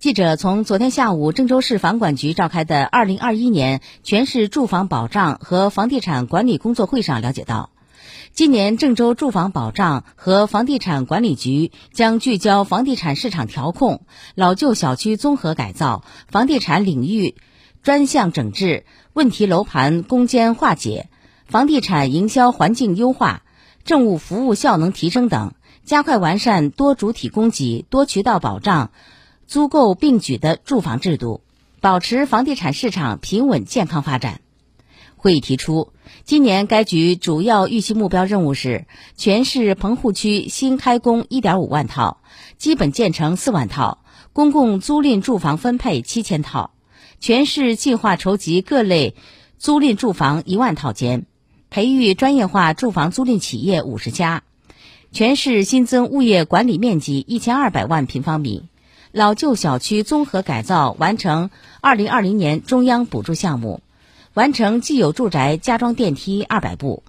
记者从昨天下午郑州市房管局召开的二零二一年全市住房保障和房地产管理工作会上了解到，今年郑州住房保障和房地产管理局将聚焦房地产市场调控、老旧小区综合改造、房地产领域专项整治、问题楼盘攻坚化解、房地产营销环境优化、政务服务效能提升等，加快完善多主体供给、多渠道保障。租购并举的住房制度，保持房地产市场平稳健康发展。会议提出，今年该局主要预期目标任务是：全市棚户区新开工1.5万套，基本建成4万套，公共租赁住房分配7000套；全市计划筹集各类租赁住房1万套间，培育专业化住房租赁企业50家；全市新增物业管理面积1200万平方米。老旧小区综合改造完成二零二零年中央补助项目，完成既有住宅加装电梯二百部。